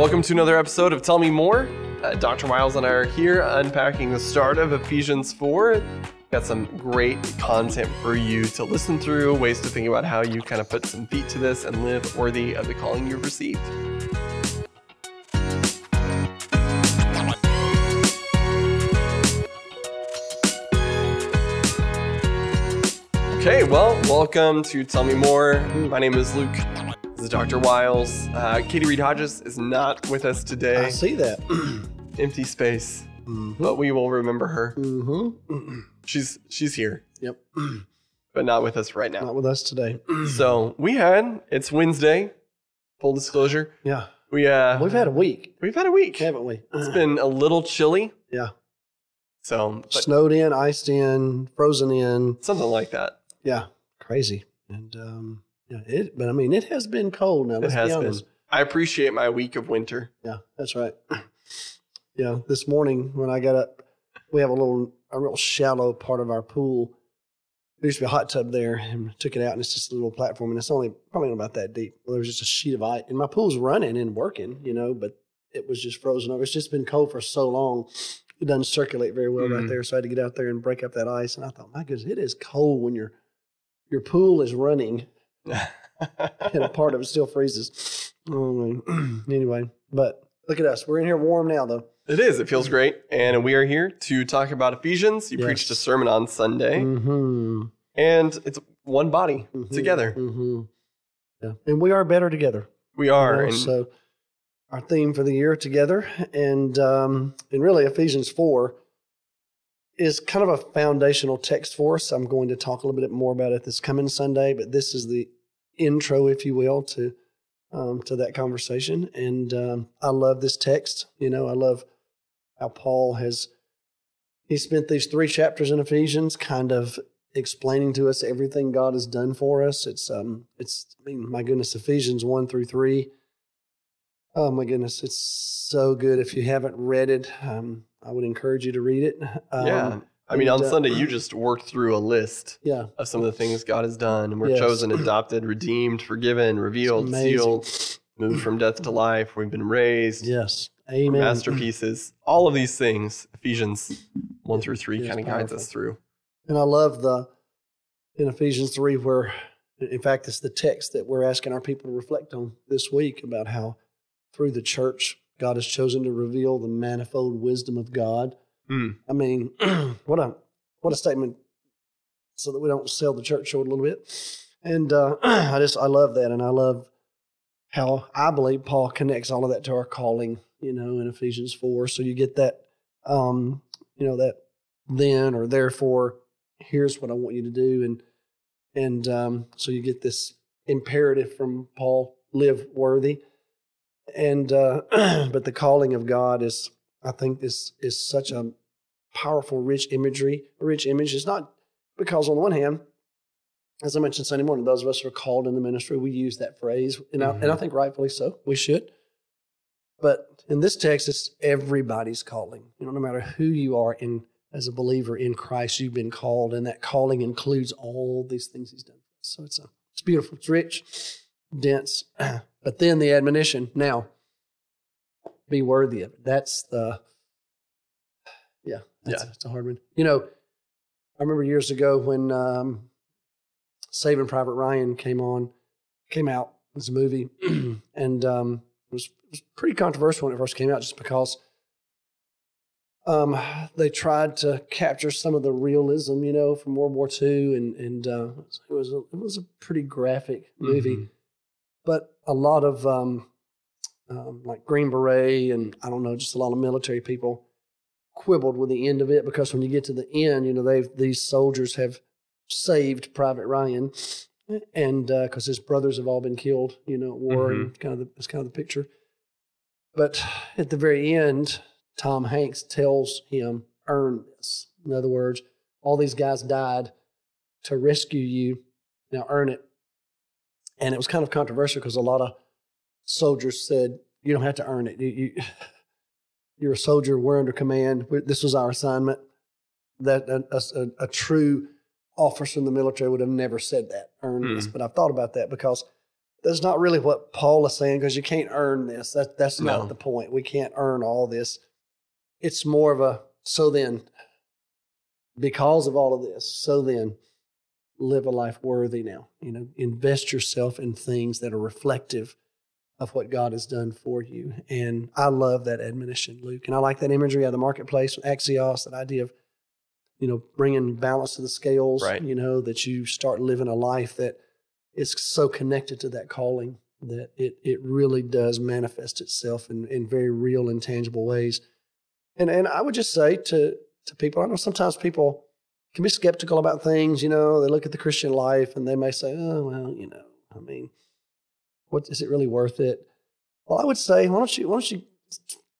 Welcome to another episode of Tell Me More. Uh, Dr. Wiles and I are here unpacking the start of Ephesians 4. Got some great content for you to listen through, ways to think about how you kind of put some feet to this and live worthy of the calling you've received. Okay, well, welcome to Tell Me More. My name is Luke. This is Dr. Wiles. Uh, Katie Reed Hodges is not with us today. I see that. Empty space, mm-hmm. but we will remember her. Mm-hmm. She's she's here, Yep. but not with us right now. Not with us today. So we had it's Wednesday. Full disclosure, Yeah. we uh We've had a week, we've had a week. haven't we? It's been a little chilly. Yeah. So, but Snowed in, iced in, frozen in. something like that. Yeah. Crazy. And um yeah, it but I mean it has been cold now. It Let's has be been. I appreciate my week of winter. Yeah, that's right. Yeah. This morning when I got up, we have a little a real shallow part of our pool. There used to be a hot tub there and took it out and it's just a little platform and it's only probably not about that deep. Well, there was just a sheet of ice and my pool's running and working, you know, but it was just frozen over. It's just been cold for so long. It doesn't circulate very well Mhm. right there. So I had to get out there and break up that ice. And I thought, my goodness, it is cold when your your pool is running and a part of it still freezes. Oh, anyway, but look at us. We're in here warm now, though. it is. It feels great, and we are here to talk about Ephesians. You Yes. preached a sermon on Sunday, Mm-hmm. and it's one body together. hmm Yeah, and we are better together. We are. You know, so our theme for the year together, and um, and really Ephesians four is kind of a foundational text for us. I'm going to talk a little bit more about it this coming Sunday, but this is the intro, if you will, to um, to that conversation. And um, I love this text. You know, I love how Paul has he spent these three chapters in Ephesians, kind of explaining to us everything God has done for us. It's um, it's I mean, my goodness, Ephesians one through three. Oh my goodness, it's so good. If you haven't read it, um, I would encourage you to read it. Um, yeah. I mean, on uh, Sunday, you just worked through a list yeah, of some of the things God has done. And we're Yes. chosen, adopted, redeemed, forgiven, revealed, sealed, moved from death to life. We've been raised. yes, amen. Masterpieces. All of these things, Ephesians 1 through 3 kind of guides us through. And I love the in Ephesians 3, where in fact, it's the text that we're asking our people to reflect on this week about how through the church, God has chosen to reveal the manifold wisdom of God. Hmm. I mean, what a what a statement so that we don't sell the church short a little bit. And uh, I just I love that, and I love how I believe Paul connects all of that to our calling. You know, in Ephesians four, so you get that, um, you know, that then or therefore, here's what I want you to do, and and um, so you get this imperative from Paul: live worthy. And uh, but the calling of God is, I think, this is such a powerful, rich imagery, rich image. It's not because on the one hand, as I mentioned Sunday morning, those of us who are called in the ministry, we use that phrase, and, I, and I think rightfully so. We should. But in this text, it's everybody's calling. You know, no matter who you are in as a believer in Christ, you've been called, and that calling includes all these things He's done. So it's a, it's beautiful. It's rich, dense. But then the admonition now, be worthy of it. That's the, yeah, that's, Yeah. that's a hard one. You know, I remember years ago when um, Saving Private Ryan came on, came out as a movie, and um, it was it was pretty controversial when it first came out, just because um, they tried to capture some of the realism, you know, from World War II, and and uh, it was a, it was a pretty graphic movie, Mhm. But a lot of um, um, like Green Beret and I don't know, just a lot of military people quibbled with the end of it because when you get to the end, you know, they've these soldiers have saved Private Ryan, and because his brothers have all been killed, you know, at war, and kind of the, it's kind of the picture. But at the very end, Tom Hanks tells him, "Earn this." In other words, all these guys died to rescue you. Now earn it. And it was kind of controversial because a lot of soldiers said, "You don't have to earn it. You, you, you're a soldier. We're under command. we this was our assignment." That a, a, a true officer in the military would have never said that. Earn this. Hmm. But I've thought about that because that's not really what Paul is saying because you can't earn this. That that's No. not the point. We can't earn all this. It's more of a so then, because of all of this, so then, live a life worthy now. You know, invest yourself in things that are reflective of what God has done for you. And I love that admonition, Luke. And I like that imagery of the marketplace, axios, that idea of, you know, bringing balance to the scales. Right. You know, that you start living a life that is so connected to that calling that it it really does manifest itself in, in very real and tangible ways. And and I would just say to to people, I know sometimes people can be skeptical about things, you know, they look at the Christian life and they may say, Oh, well, you know, I mean, what is it really worth it? Well, I would say, why don't you why don't you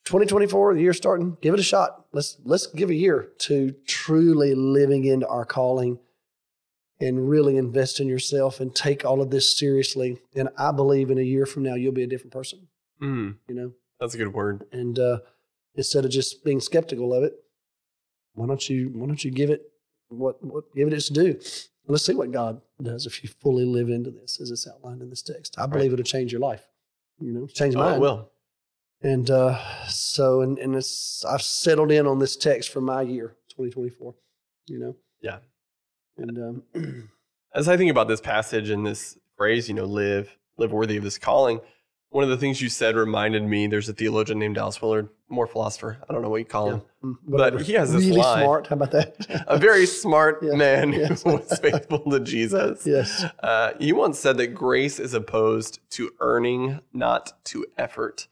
2024, the year starting, give it a shot. Let's let's give a year to truly living into our calling and really invest in yourself and take all of this seriously. And I believe in a year from now you'll be a different person. Mm, You know, that's a good word. and uh, instead of just being skeptical of it, why don't you why don't you give it what what give it its due? Let's see what God does if you fully live into this as it's outlined in this text. I believe it'll change your life. You know, change Oh, mine. it will. And uh, so, and, and it's, I've settled in on this text for my year, 2024, you know? Yeah. And um, As I think about this passage and this phrase, you know, live, live worthy of this calling, one of the things you said reminded me there's a theologian named Dallas Willard, more philosopher. I don't know what you call him. mm, But he has this really line. smart. How about that? A very smart Yeah. man Yes. who was faithful to Jesus. yes. Uh, he once said that grace is opposed to earning, not to effort.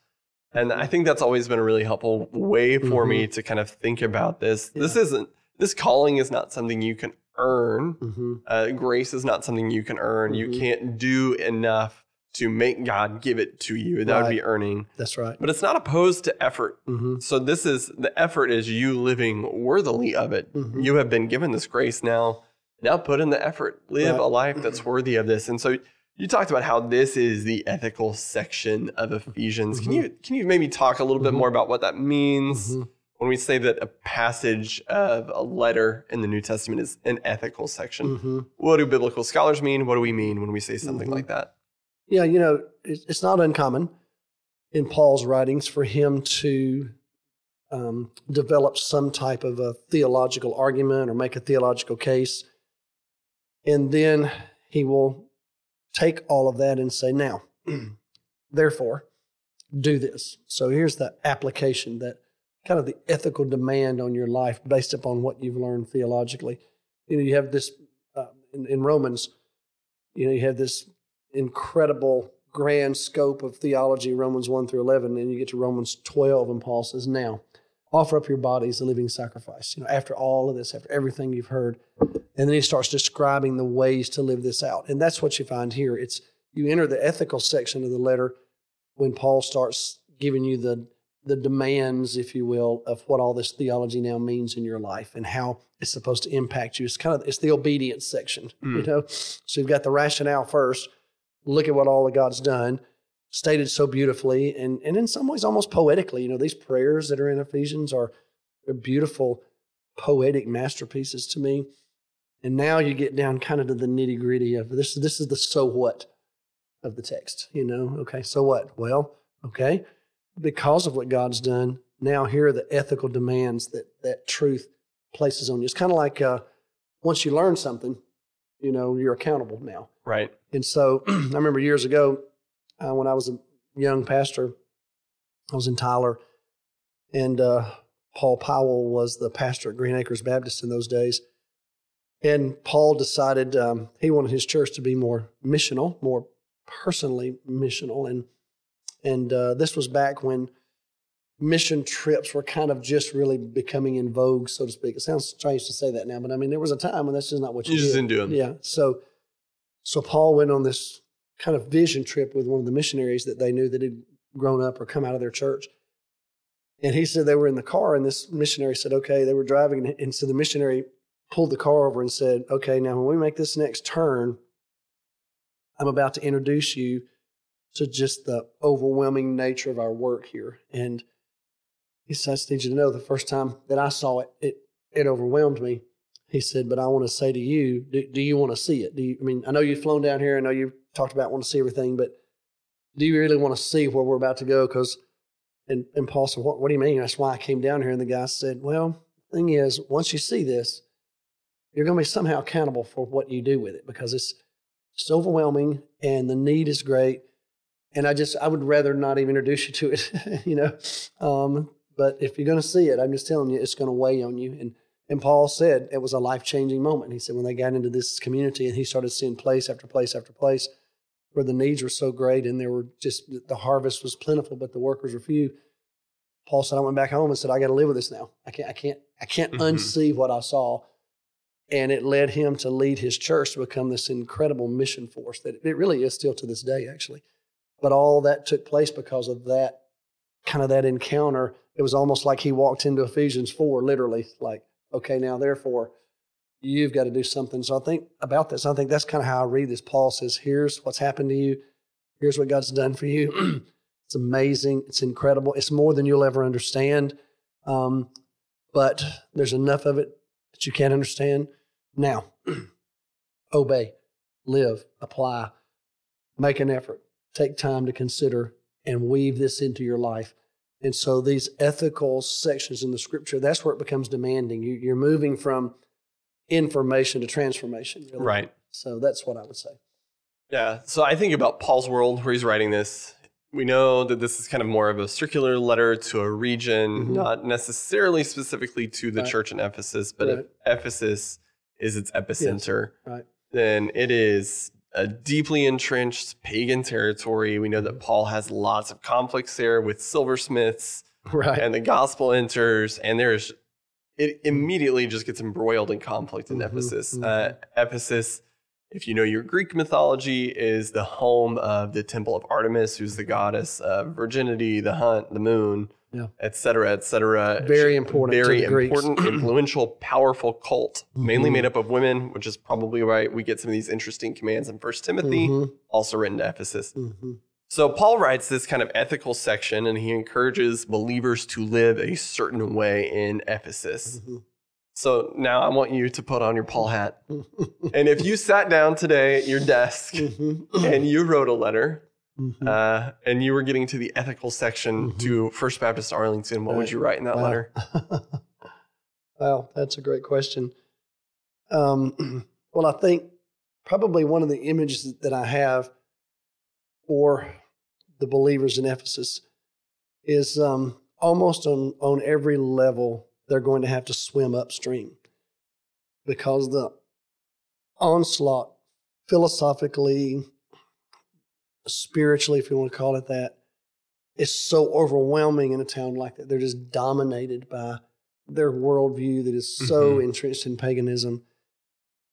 And I think that's always been a really helpful way for me to kind of think about this. This isn't, this calling is not something you can earn. hmm Uh, grace is not something you can earn. You Mhm. can't do enough to make God give it to you. That would be earning. That's right. But it's not opposed to effort. hmm So this is the effort is you living worthily of it. Mhm. You have been given this grace now. Now put in the effort. Live Right. a life that's worthy of this. And so you talked about how this is the ethical section of Ephesians. Can Mhm. you can you maybe talk a little bit Mhm. more about what that means Mhm. when we say that a passage of a letter in the New Testament is an ethical section? What do biblical scholars mean? What do we mean when we say something like that? Yeah, you know, it's, not uncommon in Paul's writings for him to um, develop some type of a theological argument or make a theological case. And then he will take all of that and say, now, therefore, do this. So here's the application that kind of the ethical demand on your life based upon what you've learned theologically. You know, you have this uh, in, in Romans, you know, you have this incredible grand scope of theology, Romans 1 through 11, and you get to Romans 12, and Paul says, Now, offer up your bodies a living sacrifice. You know, after all of this, after everything you've heard. And then he starts describing the ways to live this out. And that's what you find here. It's you enter the ethical section of the letter when Paul starts giving you the the demands, if you will, of what all this theology now means in your life and how it's supposed to impact you. It's kind of it's the obedience section, you Mm. know. So you've got the rationale first. Look at what all of God's done, stated so beautifully, and and in some ways almost poetically. You know, these prayers that are in Ephesians are, beautiful, poetic masterpieces to me. And now you get down kind of to the nitty gritty of this. This is the so what of the text. You know, okay, so what? Well, okay, because of what God's done, now here are the ethical demands that that truth places on you. It's kind of like uh, once you learn something, you know, you're accountable now. Right. And so I remember years ago uh, when I was a young pastor, I was in Tyler, and uh, Paul Powell was the pastor at Green Acres Baptist in those days. And Paul decided um, he wanted his church to be more missional, more personally missional, and and uh, this was back when mission trips were kind of just really becoming in vogue, so to speak. It sounds strange to say that now, but I mean there was a time when that's just not what you, You just did. didn't do 'em. Yeah. So so Paul went on this kind of vision trip with one of the missionaries that they knew that had grown up or come out of their church. And he said they were in the car, and this missionary said, okay, they were driving. And, so the missionary pulled the car over and said, okay, now when we make this next turn, I'm about to introduce you to just the overwhelming nature of our work here. And he said, I just need you to know the first time that I saw it, it, it overwhelmed me. He said, but I want to say to you, do, do you want to see it? Do you, I mean, I know you've flown down here. I know you've talked about want to see everything, but do you really want to see where we're about to go? Because, and, and Paul said, what, what do you mean? That's why I came down here. And the guy said, well, the thing is, once you see this, you're going to be somehow accountable for what you do with it because it's just overwhelming and the need is great. And I just, I would rather not even introduce you to it, you know. Um, but if you're going to see it, I'm just telling you, it's going to weigh on you. And and Paul said it was a life changing moment. He said when they got into this community and he started seeing place after place after place where the needs were so great and there were just the harvest was plentiful, but the workers were few. Paul said, I went back home and said, I got to live with this now. I can't, I can't, I can't mm-hmm. unsee what I saw. And it led him to lead his church to become this incredible mission force that it really is still to this day, actually. But all that took place because of that kind of that encounter. It was almost like he walked into Ephesians 4, literally, like, okay, now therefore, you've got to do something. So I think about this, I think that's kind of how I read this. Paul says, here's what's happened to you, here's what God's done for you. it's amazing, it's incredible, it's more than you'll ever understand. Um, but there's enough of it that you can't understand. Now, obey, live, apply, make an effort, take time to consider and weave this into your life. And so these ethical sections in the scripture, that's where it becomes demanding. You, are moving from information to transformation. Really. Right. So that's what I would say. Yeah. So I think about Paul's world where he's writing this. We know that this is kind of more of a circular letter to a region, mm-hmm. not necessarily specifically to the right. church in Ephesus, but right. if Ephesus is its epicenter, yes. right. then it is a deeply entrenched pagan territory. We know that Paul has lots of conflicts there with silversmiths, right. and the gospel enters, and there's it immediately just gets embroiled in conflict in mm-hmm, Ephesus. Mm-hmm. Uh, Ephesus, if you know your Greek mythology, is the home of the temple of Artemis, who's the goddess of virginity, the hunt, the moon yeah. et cetera, et cetera. Very important. Very important, influential, powerful cult, mm-hmm. mainly made up of women, which is probably why we get some of these interesting commands in First Timothy, mm-hmm. also written to Ephesus. Mm-hmm. So Paul writes this kind of ethical section, and he encourages believers to live a certain way in Ephesus. Mm-hmm. So now I want you to put on your Paul hat. and if you sat down today at your desk mm-hmm. and you wrote a letter Mm-hmm. Uh, and you were getting to the ethical section mm-hmm. to First Baptist Arlington. What right. would you write in that wow. letter? wow, that's a great question. Um, well, I think probably one of the images that I have for the believers in Ephesus is um, almost on, on every level, they're going to have to swim upstream because the onslaught philosophically, spiritually, if you want to call it that, is so overwhelming in a town like that. They're just dominated by their worldview that is so mm-hmm. entrenched in paganism.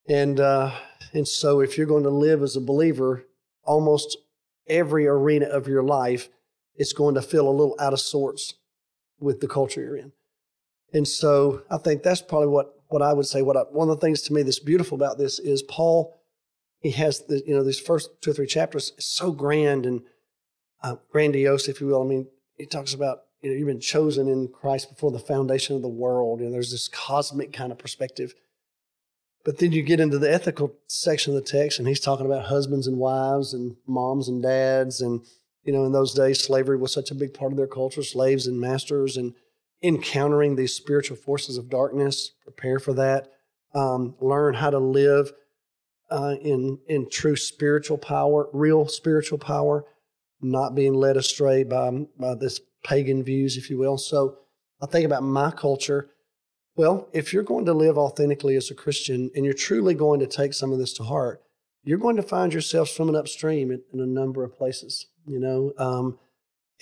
And uh, and so if you're going to live as a believer, almost every arena of your life is going to feel a little out of sorts with the culture you're in. And so I think that's probably what what I would say. What I, one of the things to me that's beautiful about this is Paul he has the you know these first two or three chapters is so grand and uh, grandiose, if you will. I mean, he talks about you know you've been chosen in Christ before the foundation of the world. You know, there's this cosmic kind of perspective. But then you get into the ethical section of the text, and he's talking about husbands and wives, and moms and dads, and you know, in those days, slavery was such a big part of their culture, slaves and masters, and encountering these spiritual forces of darkness. Prepare for that. Um, learn how to live uh, in in true spiritual power, real spiritual power, not being led astray by by this pagan views, if you will. So I think about my culture. Well, if you're going to live authentically as a Christian and you're truly going to take some of this to heart, you're going to find yourself swimming upstream in, in a number of places. You know, um,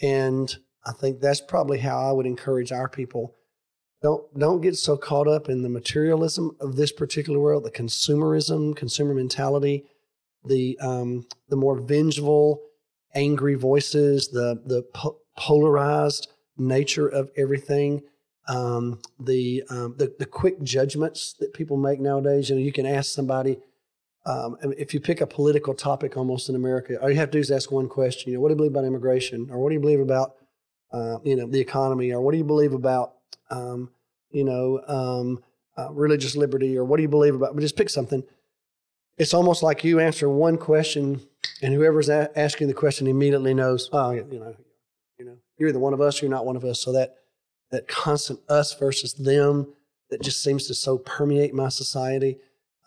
and I think that's probably how I would encourage our people don't don't get so caught up in the materialism of this particular world, the consumerism, consumer mentality, the um, the more vengeful, angry voices, the the po- polarized nature of everything, um, the, um, the the quick judgments that people make nowadays. You know, you can ask somebody. Um, if you pick a political topic almost in America, all you have to do is ask one question. You know, what do you believe about immigration, or what do you believe about, uh, you know, the economy, or what do you believe about um, you know, um, uh, religious liberty, or what do you believe about? But just pick something. It's almost like you answer one question and whoever's a- asking the question immediately knows, oh, you know, you know, you're either one of us or you're not one of us. So that that constant us versus them that just seems to so permeate my society.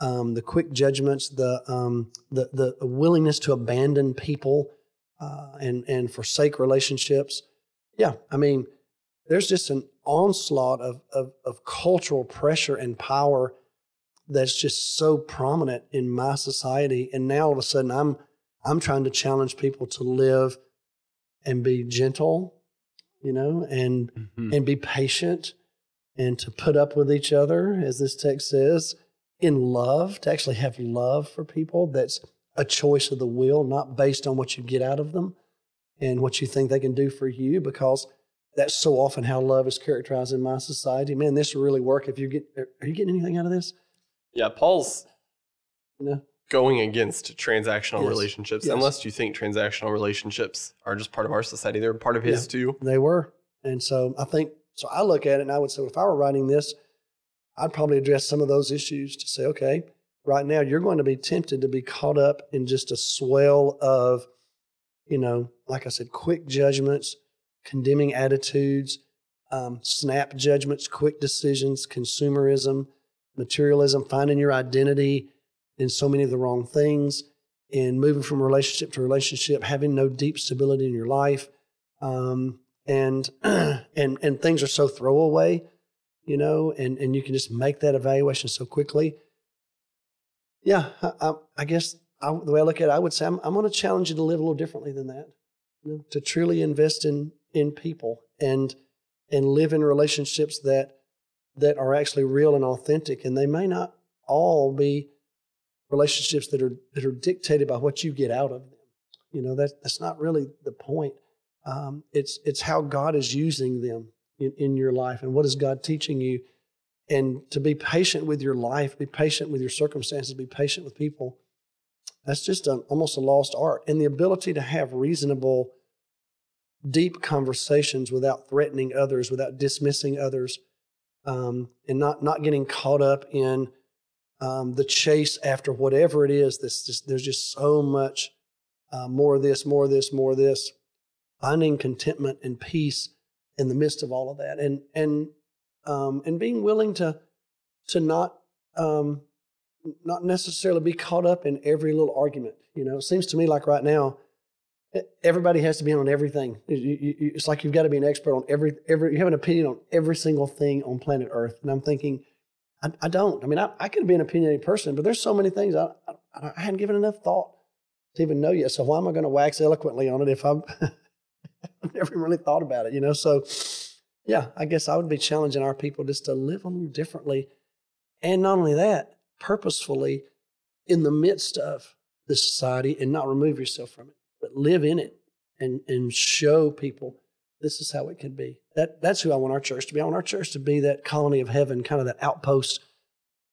Um, the quick judgments, the um, the the willingness to abandon people uh, and and forsake relationships. Yeah, I mean, there's just an onslaught of, of of cultural pressure and power that's just so prominent in my society. And now all of a sudden, I'm I'm trying to challenge people to live and be gentle, you know, and Mhm. and be patient and to put up with each other, as this text says, in love, to actually have love for people that's a choice of the will, not based on what you get out of them and what you think they can do for you, because that's so often how love is characterized in my society. Man, this will really work if you get are you getting anything out of this? Yeah, Paul's You know? going against transactional Yes. relationships, Yes. unless you think transactional relationships are just part of our society. They're part of his too. They were. And so I think, so I look at it and I would say, if I were writing this, I'd probably address some of those issues to say, okay, right now you're going to be tempted to be caught up in just a swell of, you know, like I said, quick judgments, condemning attitudes, um, snap judgments, quick decisions, consumerism, materialism, finding your identity in so many of the wrong things, and moving from relationship to relationship, having no deep stability in your life. Um, and and and things are so throwaway, you know, and and you can just make that evaluation so quickly. Yeah, I, I, I guess I, the way I look at it, I would say I'm, I'm going to challenge you to live a little differently than that, you know, to truly invest in in people and and live in relationships that that are actually real and authentic, and they may not all be relationships that are that are dictated by what you get out of them. You know, that that's not really the point. Um, it's it's how God is using them in, in your life and what is God teaching you, and to be patient with your life, be patient with your circumstances, be patient with people. That's just a, almost a lost art, and the ability to have reasonable, deep conversations without threatening others, without dismissing others, um, and not not getting caught up in um, the chase after whatever it is. This, this there's just so much uh, more of this, more of this, more of this. Finding contentment and peace in the midst of all of that, and and um, and being willing to to not um, not necessarily be caught up in every little argument. You know, it seems to me like right now, everybody has to be on everything. It's like you've got to be an expert on every every. You have an opinion on every single thing on planet Earth, and I'm thinking, I, I don't. I mean, I, I could be an opinionated person, but there's so many things I, I, I hadn't given enough thought to even know yet. So why am I going to wax eloquently on it if I'm I've never really thought about it? You know. So yeah, I guess I would be challenging our people just to live a little differently, and not only that, purposefully in the midst of the society, and not remove yourself from it, but live in it and and show people this is how it can be. That that's who I want our church to be. I want our church to be that colony of heaven, kind of that outpost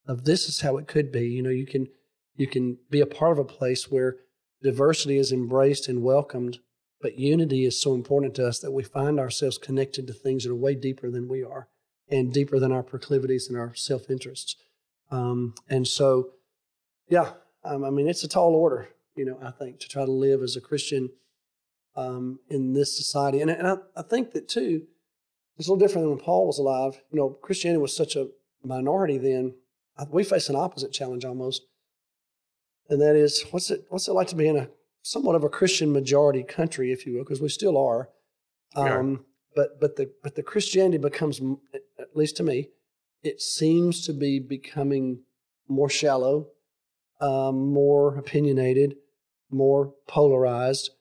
of this is how it could be. You know, you can you can be a part of a place where diversity is embraced and welcomed, but unity is so important to us that we find ourselves connected to things that are way deeper than we are and deeper than our proclivities and our self interests. Um, and so, yeah, um, I mean, it's a tall order, you know, I think, to try to live as a Christian um, in this society. And, and I, I think that, too, it's a little different than when Paul was alive. You know, Christianity was such a minority then. I- We face an opposite challenge almost. And that is, what's it, what's it like to be in a somewhat of a Christian majority country, if you will, because we still are. Um, but but the but the Christianity becomes, at least to me, it seems to be becoming more shallow, um, more opinionated, more polarized,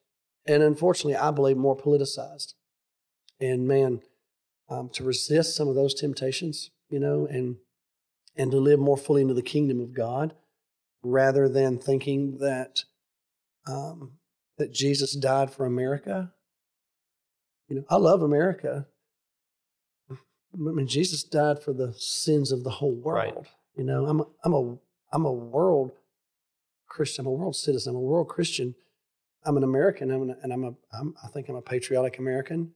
and unfortunately, I believe more politicized. And man, um, to resist some of those temptations, you know, and and to live more fully into the kingdom of God, rather than thinking that um, that Jesus died for America. You know, I love America. I mean, Jesus died for the sins of the whole world. Right. You know, I'm a, I'm a I'm a world Christian. I'm a world citizen. I'm a world Christian. I'm an American. I'm an, and I'm a I'm, I think I'm a patriotic American.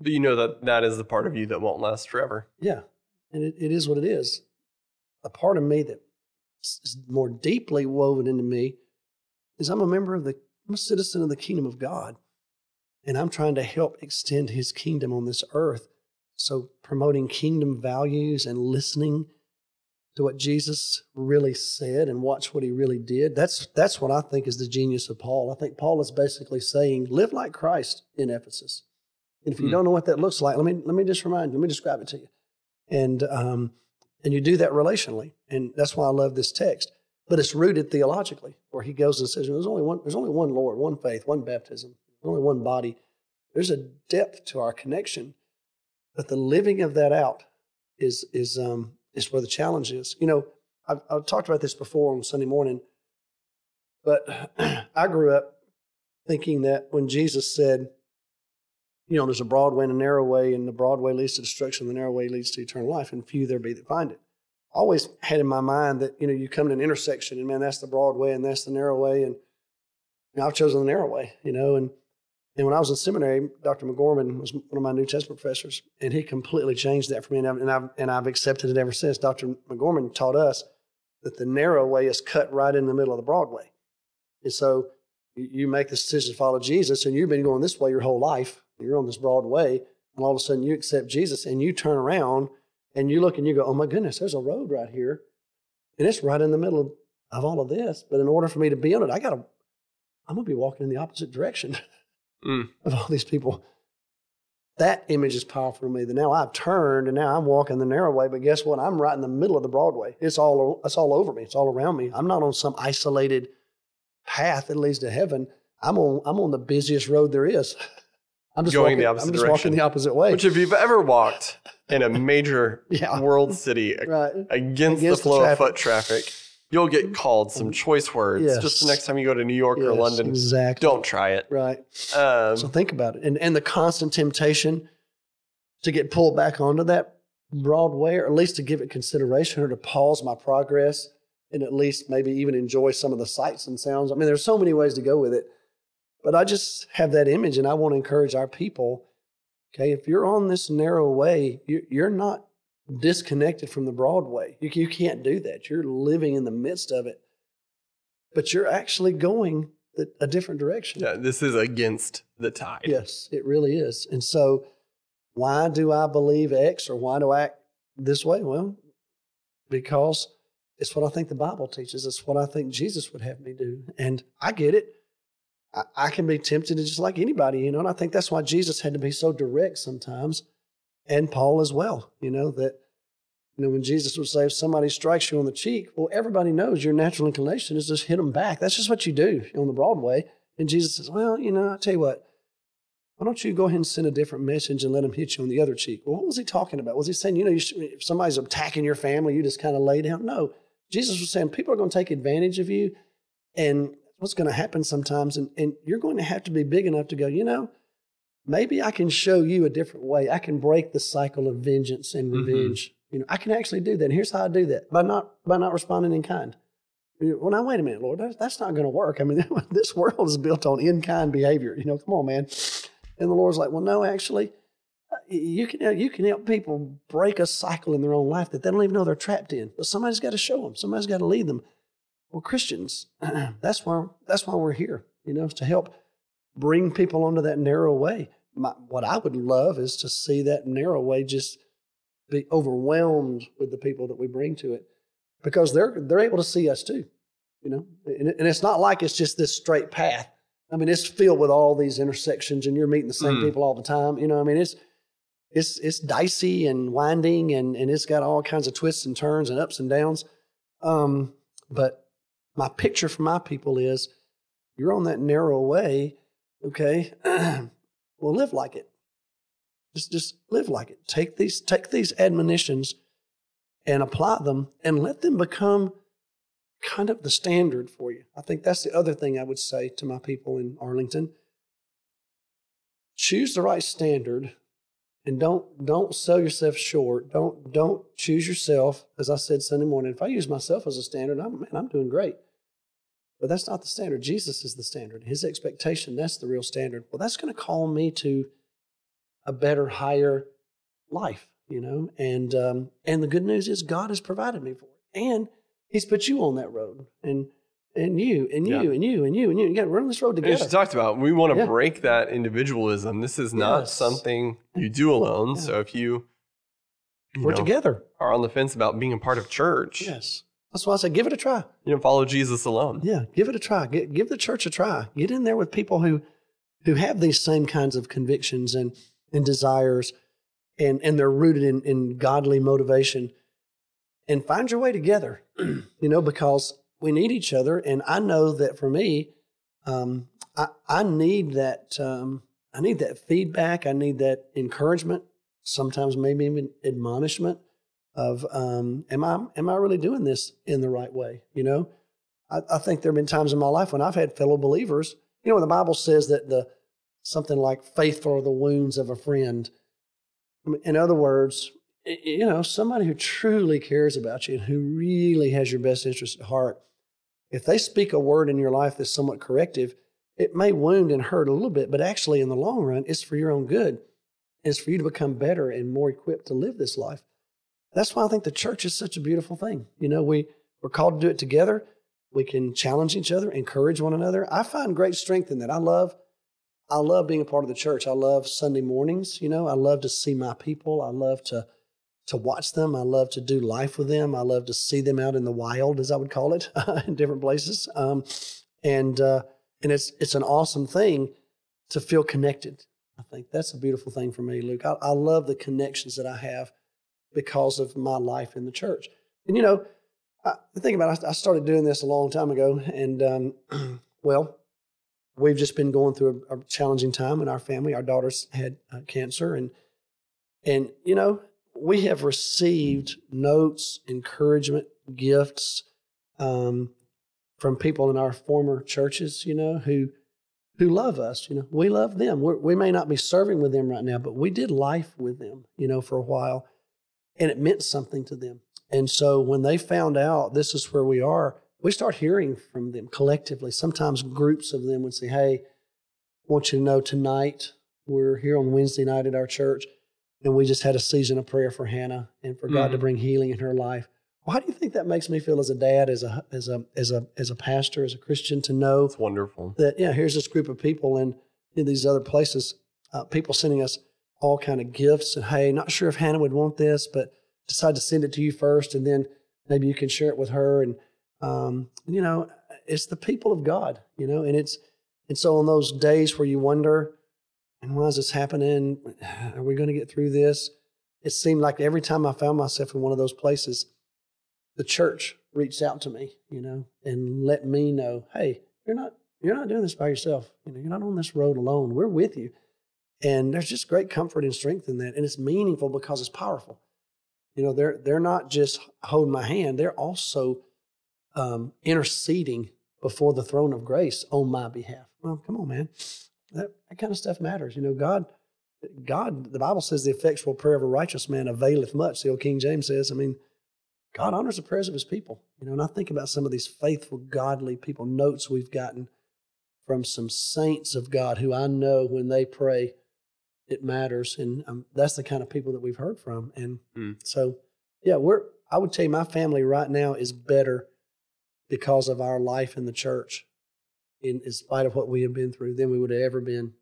But you know that that is the part of you that won't last forever. Yeah, and it, it is what it is. A part of me that is more deeply woven into me is I'm a member of the I'm a citizen of the kingdom of God, and I'm trying to help extend his kingdom on this earth. So, promoting kingdom values and listening to what Jesus really said and watch what he really did. That's that's what I think is the genius of Paul. I think Paul is basically saying, live like Christ in Ephesus. And if you Hmm. don't know what that looks like, let me let me just remind you, let me describe it to you. And um, and you do that relationally. And that's why I love this text. But it's rooted theologically, where he goes and says, There's only one, there's only one Lord, one faith, one baptism, only one body. There's a depth to our connection. But the living of that out is is um is where the challenge is. You know, I've, I've talked about this before on Sunday morning, but I grew up thinking that when Jesus said, you know, there's a broad way and a narrow way, and the broad way leads to destruction, the narrow way leads to eternal life, and few there be that find it. I always had in my mind that, you know, you come to an intersection and man, that's the broad way and that's the narrow way. And know, I've chosen the narrow way, you know, and and when I was in seminary, Dr. McGorman was one of my New Testament professors, and he completely changed that for me, and I've, and I've, and I've accepted it ever since. Dr. McGorman taught us that the narrow way is cut right in the middle of the broad way. And so you make the decision to follow Jesus, and you've been going this way your whole life. You're on this broad way, and all of a sudden you accept Jesus, and you turn around and you look and you go, "Oh my goodness, there's a road right here, and it's right in the middle of, of all of this." But in order for me to be on it, I gotta, I'm gonna be walking in the opposite direction Mm. of all these people. That image is powerful to me. That now I've turned and now I'm walking the narrow way. But guess what? I'm right in the middle of the Broadway. It's all it's all over me. It's all around me. I'm not on some isolated path that leads to heaven. I'm on I'm on the busiest road there is. I'm just Going walking, the opposite I'm just direction. walking the opposite way. Which, if you've ever walked in a major Yeah. world city right. against, Against the the flow of foot traffic, you'll get called some choice words. Yes. Just the next time you go to New York or London, Exactly. don't try it. Right. Um, So think about it. And and the constant temptation to get pulled back onto that broad way, or at least to give it consideration or to pause my progress and at least maybe even enjoy some of the sights and sounds. I mean, there's so many ways to go with it. But I just have that image and I want to encourage our people. Okay, if you're on this narrow way, you're not disconnected from the Broadway. You, you can't do that. You're living in the midst of it, but you're actually going the- a different direction. yeah, this is against the tide. Yes, it really is. And so, why do I believe X or why do I act this way? Well, because it's what I think the Bible teaches. It's what I think Jesus would have me do. And I get it. I, I can be tempted to just like anybody, you know, and I think that's why Jesus had to be so direct sometimes, and Paul as well, you know, that, you know, when Jesus would say, if somebody strikes you on the cheek, well, everybody knows your natural inclination is just hit them back. That's just what you do on the Broadway. And Jesus says, well, you know, I tell you what, why don't you go ahead and send a different message and let them hit you on the other cheek? Well, what was he talking about? Was he saying, you know, you should, if somebody's attacking your family, you just kind of lay down? No. Jesus was saying people are going to take advantage of you. And what's going to happen sometimes, and, and you're going to have to be big enough to go, you know, maybe I can show you a different way. I can break the cycle of vengeance and Mhm. revenge. You know, I can actually do that. And here's how I do that by not by not responding in kind. Well, now wait a minute, Lord. That's, that's not going to work. I mean, this world is built on in kind behavior. You know, come on, man. And the Lord's like, well, no, actually, uh, you can you can help people break a cycle in their own life that they don't even know they're trapped in. But somebody's got to show them. Somebody's got to lead them. Well, Christians, that's why that's why we're here. You know, to help bring people onto that narrow way. My, what I would love is to see that narrow way just be overwhelmed with the people that we bring to it, because they're they're able to see us too. You know, and, and it's not like it's just this straight path. I mean, it's filled with all these intersections, and you're meeting the same Mm. people all the time. You know, I mean, it's it's it's dicey and winding, and and it's got all kinds of twists and turns and ups and downs. Um, but my picture for my people is, you're on that narrow way, okay? well, live like it. Just just live like it. Take these take these admonitions and apply them, and let them become kind of the standard for you. I think that's the other thing I would say to my people in Arlington. Choose the right standard and don't don't sell yourself short. Don't don't choose yourself. As I said Sunday morning, if I use myself as a standard, I'm man, I'm doing great. But that's not the standard. Jesus is the standard. His expectation, that's the real standard. Well, that's going to call me to a better, higher life, you know. And um, and the good news is God has provided me for it, and He's put you on that road. And and you and you Yeah. and you and you and you. You got to run this road And as together. you talked about, we want to Yeah. break that individualism. This is not Yes. something you do alone. Yeah. So if you, you We're know, together. are on the fence about being a part of church, Yes. That's why I say give it a try. you don't follow Jesus alone. Yeah, give it a try. Get, give the church a try. Get in there with people who who have these same kinds of convictions and and desires, and and they're rooted in in godly motivation. And find your way together. you know, because we need each other. And I know that for me, um, I I need that. Um, I need that feedback. I need that encouragement. Sometimes maybe even admonishment of um, am I am I really doing this in the right way? You know, I, I think there have been times in my life when I've had fellow believers. You know, when the Bible says that the something like faithful are the wounds of a friend. In other words, you know, somebody who truly cares about you and who really has your best interest at heart. If they speak a word in your life that's somewhat corrective, it may wound and hurt a little bit, but actually, in the long run, it's for your own good. It's for you to become better and more equipped to live this life. That's why I think the church is such a beautiful thing. You know, we, we're called to do it together. We can challenge each other, encourage one another. I find great strength in that. I love, I love being a part of the church. I love Sunday mornings. You know, I love to see my people. I love to to watch them. I love to do life with them. I love to see them out in the wild, as I would call it, in different places. Um, and uh, and it's it's an awesome thing to feel connected. I think that's a beautiful thing for me, Luke. I, I love the connections that I have because of my life in the church. And you know, I, the thing about it, I started doing this a long time ago, and um, well, we've just been going through a, a challenging time in our family. Our daughter's had uh, cancer, and and you know, we have received notes, encouragement, gifts um, from people in our former churches. You know, who who love us. You know, we love them. We're, we may not be serving with them right now, but we did life with them. You know, for a while, and it meant something to them. And so when they found out this is where we are, we start hearing from them collectively. Sometimes groups of them would say, "Hey, I want you to know tonight we're here on Wednesday night at our church, and we just had a season of prayer for Hannah and for God to Mhm. bring healing in her life." Why do you think that makes me feel as a dad, as a as a as a as a pastor, as a Christian, to know It's wonderful. that yeah, here's this group of people and in these other places, uh, people sending us all kind of gifts and hey, not sure if Hannah would want this, but decide to send it to you first, and then maybe you can share it with her. And um, you know, it's the people of God, you know, and it's and so on those days where you wonder, and why is this happening? Are we going to get through this? It seemed like every time I found myself in one of those places, the church reached out to me, you know, and let me know, hey, you're not you're not doing this by yourself. You know, you're not on this road alone. We're with you. And there's just great comfort and strength in that. And it's meaningful because it's powerful. You know, they're they're not just holding my hand, they're also um, interceding before the throne of grace on my behalf. Well, come on, man. That, that kind of stuff matters. You know, God, God, the Bible says the effectual prayer of a righteous man availeth much. The old King James says, I mean, God honors the prayers of his people. You know, and I think about some of these faithful, godly people, notes we've gotten from some saints of God who I know when they pray, it matters. And um, that's the kind of people that we've heard from. And Mm. so, yeah, we're, I would tell you my family right now is better because of our life in the church, in, in spite of what we have been through, than we would have ever been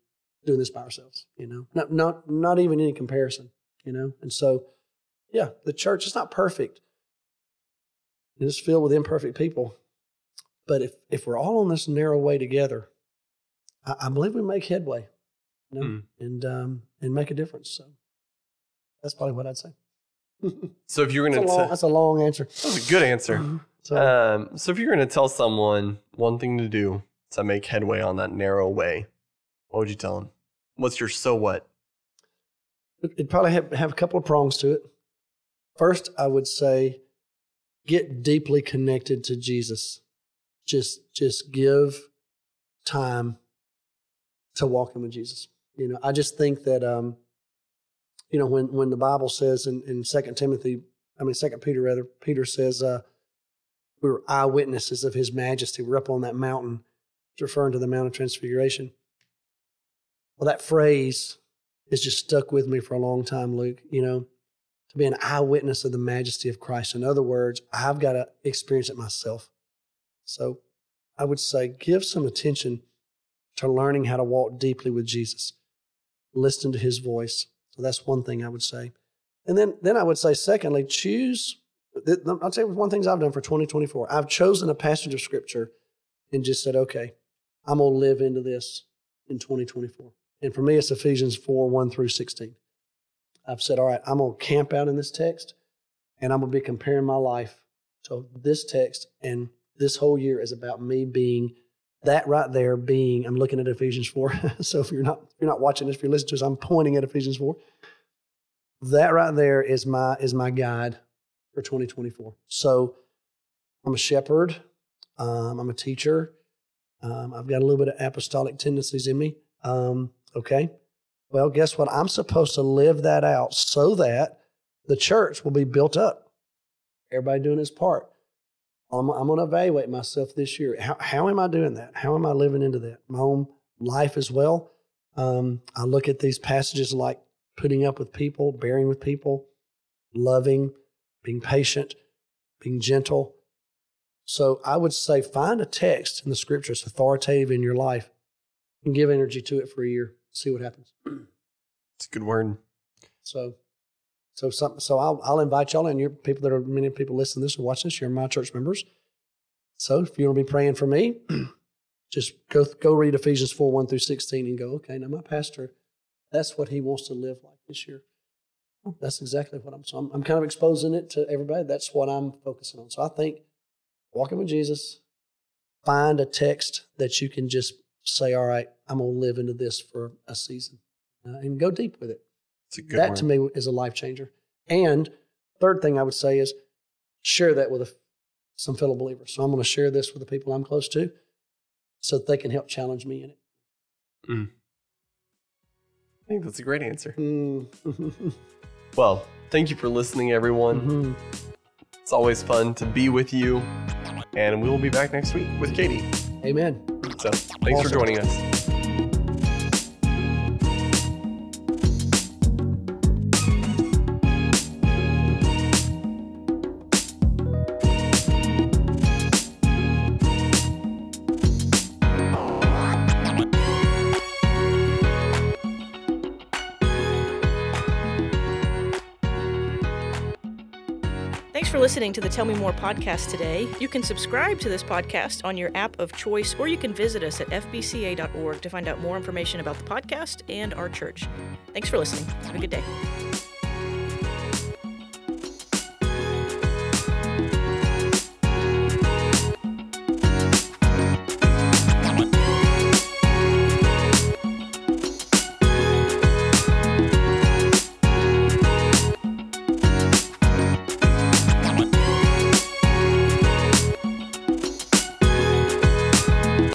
doing this by ourselves, you know, not, not, not even any comparison, you know? And so, yeah, the church is not perfect. It is filled with imperfect people. But if, if we're all on this narrow way together, I, I believe we make headway, you know, Hmm. and um, and make a difference. So that's probably what I'd say. So if you're going to, that's a long answer. that was a good answer. So Um, so if you're going to tell someone one thing to do to make headway on that narrow way, what would you tell them? What's your so what? it'd probably have, have a couple of prongs to it. First, I would say get deeply connected to Jesus. Just just give time to walking with Jesus. You know, I just think that um, you know, when when the Bible says in, in Second Timothy, I mean Second Peter rather, Peter says uh we were eyewitnesses of his majesty. We're up on that mountain. It's referring to the Mount of Transfiguration. Well, that phrase has just stuck with me for a long time, Luke. You know, to be an eyewitness of the majesty of Christ. In other words, I've got to experience it myself. So I would say give some attention to learning how to walk deeply with Jesus, listen to his voice. So that's one thing I would say. And then, then I would say, secondly, choose. I'll tell you one things I've done for 2024. I've chosen a passage of scripture and just said, okay, I'm going to live into this in 2024. And for me, it's Ephesians 4 1 through 16. I've said, all right, I'm going to camp out in this text and I'm going to be comparing my life to this text. And this whole year is about me being that right there being, I'm looking at Ephesians 4. so if you're not if you're not watching this, if you're listening to this, I'm pointing at Ephesians 4. That right there is my is my guide for 2024. So I'm a shepherd. Um, I'm a teacher. Um, I've got a little bit of apostolic tendencies in me. Um, okay. Well, guess what? I'm supposed to live that out so that the church will be built up. Everybody doing his part. I'm, I'm going to evaluate myself this year. How, how am I doing that? How am I living into that? My own life as well. Um, I look at these passages like putting up with people, bearing with people, loving, being patient, being gentle. So I would say find a text in the scriptures authoritative in your life and give energy to it for a year. See what happens. It's a good word. So, so some, so I'll I'll invite y'all and your people that are many people listening to this or watch this. You're my church members. So if you want to be praying for me, just go go read Ephesians four one through sixteen and go. Okay, now my pastor, that's what he wants to live like this year. That's exactly what I'm. So I'm, I'm kind of exposing it to everybody. That's what I'm focusing on. So I think walking with Jesus, find a text that you can just say, all right, I'm to live into this for a season uh, and go deep with it. That word. to me is a life changer. And third thing I would say is share that with a, some fellow believers. So I'm going to share this with the people I'm close to so that they can help challenge me in it. Mm. I think that's a great answer. Mm. Well, thank you for listening, everyone. Mhm. It's always fun to be with you. And we will be back next week with Katie. Amen. So thanks for joining us. Listening to the Tell Me More podcast today. You can subscribe to this podcast on your app of choice, or you can visit us at fbca.org to find out more information about the podcast and our church. Thanks for listening. Have a good day.